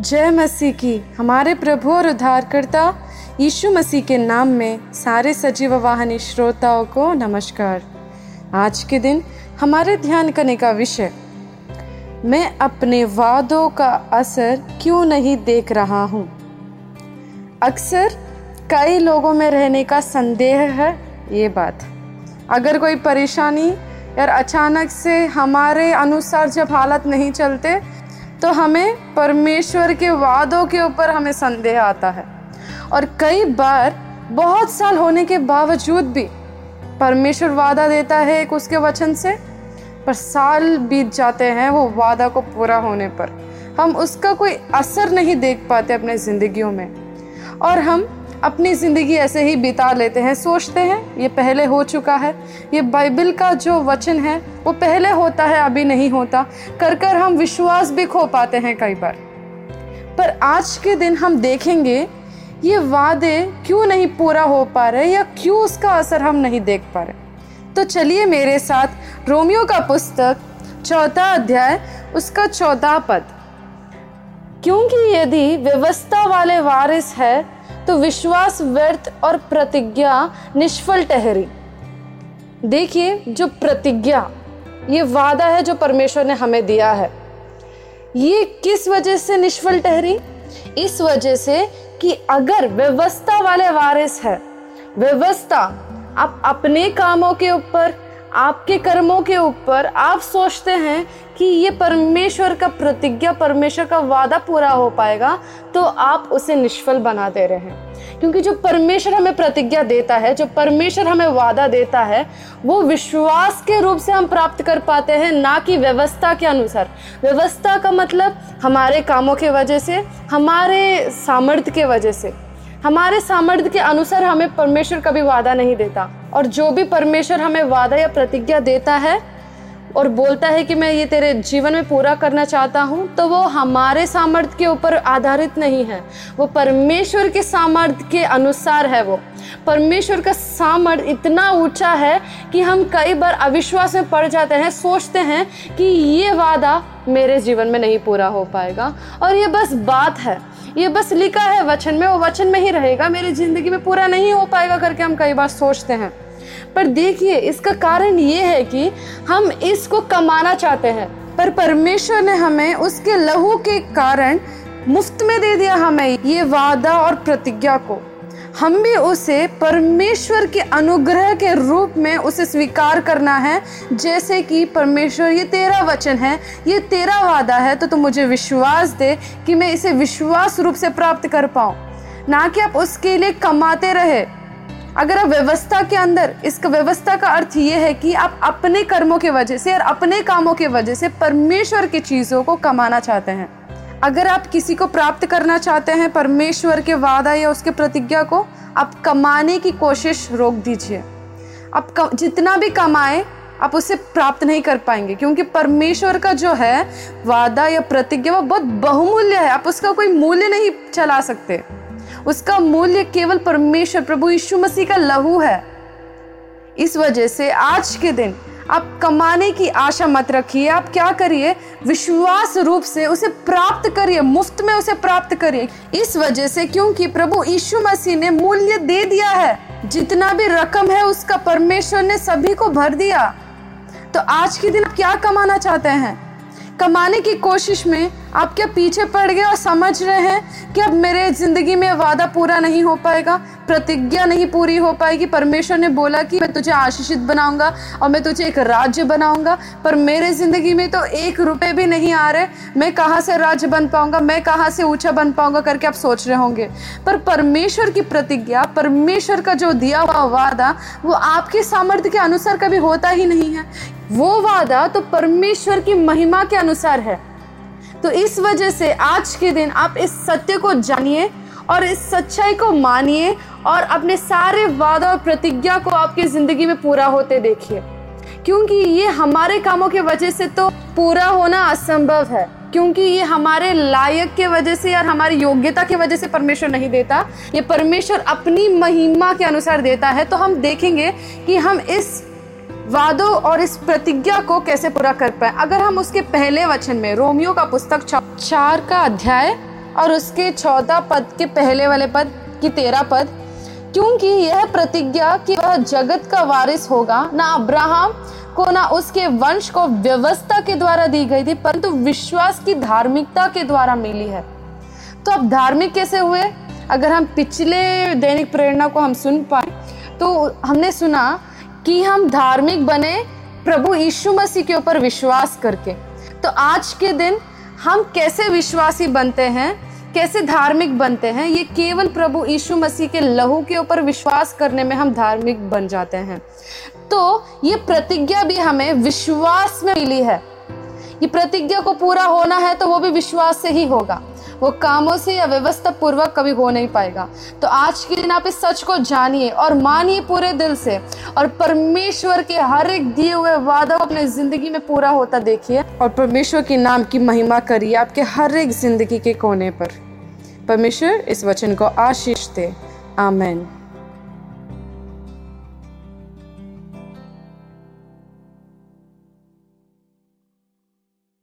जय मसीह की। हमारे प्रभु और उद्धारकर्ता यीशु मसीह के नाम में सारे सजीव वाहनी श्रोताओं को नमस्कार। आज के दिन हमारे ध्यान करने का विषय, मैं अपने वादों का असर क्यों नहीं देख रहा हूँ? अक्सर कई लोगों में रहने का संदेह है ये बात। अगर कोई परेशानी या अचानक से हमारे अनुसार जब हालत नहीं चलते तो हमें परमेश्वर के वादों के ऊपर हमें संदेह आता है। और कई बार, बहुत साल होने के बावजूद भी, परमेश्वर वादा देता है एक उसके वचन से, पर साल बीत जाते हैं वो वादा को पूरा होने पर। हम उसका कोई असर नहीं देख पाते अपने ज़िंदगियों में। और हम अपनी ज़िंदगी ऐसे ही बिता लेते हैं। सोचते हैं, ये पहले हो चुका है। ये बाइबल का जो वचन है, वो पहले होता है, अभी नहीं होता। कर कर हम विश्वास भी खो पाते हैं कई बार। पर आज के दिन हम देखेंगे, ये वादे क्यों नहीं पूरा हो पा रहे या क्यों उसका असर हम नहीं देख पा रहे? तो चलिए मेरे साथ रोमियो का पुस्तक, चौथा अध्याय, उसका चौथा पद। क्योंकि यदि व्यवस्था वाले वारिस है तो विश्वास व्यर्थ और प्रतिज्ञा निष्फल ठहरी। देखिए जो प्रतिज्ञा, ये वादा है जो परमेश्वर ने हमें दिया है। ये किस वजह से निष्फल ठहरी? इस वजह से कि अगर व्यवस्था वाले वारिस है, व्यवस्था आप अपने कामों के ऊपर आपके कर्मों के ऊपर आप सोचते हैं कि ये परमेश्वर का प्रतिज्ञा, परमेश्वर का वादा पूरा हो पाएगा तो आप उसे निष्फल बना दे रहे हैं। क्योंकि जो परमेश्वर हमें प्रतिज्ञा देता है, जो परमेश्वर हमें वादा देता है, वो विश्वास के रूप से हम प्राप्त कर पाते हैं, ना कि व्यवस्था के अनुसार। व्यवस्था का मतलब हमारे कामों के वजह से, हमारे सामर्थ्य के वजह से। हमारे सामर्थ्य के अनुसार हमें परमेश्वर कभी वादा नहीं देता। और जो भी परमेश्वर हमें वादा या प्रतिज्ञा देता है और बोलता है कि मैं ये तेरे जीवन में पूरा करना चाहता हूँ तो वो हमारे सामर्थ्य के ऊपर आधारित नहीं है। वो परमेश्वर के सामर्थ्य के अनुसार है वो। परमेश्वर का सामर्थ्य इतना ऊँचा है कि हम कई बार अविश्वास में पड़ जाते हैं, सोचते हैं कि ये वादा मेरे जीवन में नहीं पूरा हो पाएगा। और ये बस बात है। ये बस लिखा है वचन में, वो वचन में ही रहेगा। मेरी ज़िंदगी में पूरा नहीं हो पाएगा करके हम कई बार सोचते हैं। पर देखिए, इसका कारण ये है कि हम इसको कमाना चाहते हैं, पर परमेश्वर ने हमें उसके लहू के कारण मुफ़्त में दे दिया हमें ये वादा और प्रतिज्ञा को। हम भी उसे परमेश्वर के अनुग्रह के रूप में उसे स्वीकार करना है। जैसे कि परमेश्वर, ये तेरा वचन है, ये तेरा वादा है तो तुम मुझे विश्वास दे कि मैं इसे विश्वास रूप से प्राप्त कर पाऊँ। ना कि आप उसके लिए कमाते रहे। अगर आप व्यवस्था के अंदर, इसका व्यवस्था का अर्थ ये है कि आप अपने कर्मों के वजह से और अपने कामों के वजह से परमेश्वर की चीज़ों को कमाना चाहते हैं। अगर आप किसी को प्राप्त करना चाहते हैं परमेश्वर के वादा या उसके प्रतिज्ञा को, आप कमाने की कोशिश रोक दीजिए। आप जितना भी कमाए, आप उसे प्राप्त नहीं कर पाएँगे, क्योंकि परमेश्वर का जो है वादा या प्रतिज्ञा, वो बहुत बहुमूल्य है। आप उसका कोई मूल्य नहीं चला सकते। उसका मूल्य केवल परमेश्वर, प्रभु यीशु मसीह का लहू है। इस वजह से आज के दिन आप कमाने की आशा मत रखिए, आप क्या करिए? विश्वास रूप से उसे प्राप्त करिए, मुफ़्त में उसे प्राप्त करिए। इस वजह से क्योंकि प्रभु यीशु मसीह ने मूल्य दे दिया है, जितना भी रकम है उसका परमेश्वर ने सभी को भर दिया। तो आज के दिन आप क्या कमाना चाहते हैं? कमाने की कोशिश में आप क्या पीछे पड़ गए और समझ रहे हैं कि अब मेरे ज़िंदगी में वादा पूरा नहीं हो पाएगा, प्रतिज्ञा नहीं पूरी हो पाएगी? परमेश्वर ने बोला कि मैं तुझे आशीषित बनाऊँगा और मैं तुझे एक राज्य बनाऊँगा, पर मेरे ज़िंदगी में तो एक रुपए भी नहीं आ रहे। मैं कहाँ से राज्य बन पाऊँगा? मैं कहाँ से ऊँचा बन पाऊँगा करके आप सोच रहे होंगे। पर परमेश्वर की प्रतिज्ञा, परमेश्वर का जो दिया हुआ वादा, वो आपके सामर्थ्य के अनुसार कभी होता ही नहीं है। वो वादा तो परमेश्वर की महिमा के अनुसार है। तो इस वजह से आज के दिन आप इस सत्य को जानिए और इस सच्चाई को मानिए और अपने सारे वादा और प्रतिज्ञा को आपकी ज़िंदगी में पूरा होते देखिए। क्योंकि ये हमारे कामों के वजह से तो पूरा होना असंभव है। क्योंकि ये हमारे लायक के वजह से या हमारी योग्यता की वजह से परमेश्वर नहीं देता। ये परमेश्वर अपनी महिमा के अनुसार देता है। तो हम देखेंगे कि हम इस वादों और इस प्रतिज्ञा को कैसे पूरा कर पाए? अगर हम उसके पहले वचन में, रोमियो का पुस्तक चार का अध्याय और उसके चौदह पद के पहले वाले पद की तेरह पद, क्योंकि यह प्रतिज्ञा कि वह जगत का वारिस होगा, ना अब्राहम को, ना उसके वंश को व्यवस्था के द्वारा दी गई थी, परंतु विश्वास की धार्मिकता के द्वारा मिली है। तो अब धार्मिक कैसे हुए? अगर हम पिछले दैनिक प्रेरणा को हम सुन पाए तो हमने सुना कि हम धार्मिक बने प्रभु यीशु मसीह के ऊपर विश्वास करके। तो आज के दिन हम कैसे विश्वासी बनते हैं, कैसे धार्मिक बनते हैं, ये केवल प्रभु यीशु मसीह के लहू के ऊपर विश्वास करने में हम धार्मिक बन जाते हैं। तो ये प्रतिज्ञा भी हमें विश्वास में मिली है। ये प्रतिज्ञा को पूरा होना है तो वो भी विश्वास से ही होगा। वो कामों से या व्यवस्था पूर्वक कभी हो नहीं पाएगा। तो आज के दिन आप इस सच को जानिए और मानिए पूरे दिल से और परमेश्वर के हर एक दिए हुए वादा को अपने ज़िंदगी में पूरा होता देखिए और परमेश्वर के नाम की महिमा करिए आपके हर एक ज़िंदगी के कोने पर। परमेश्वर, इस वचन को आशीष दे। आमेन।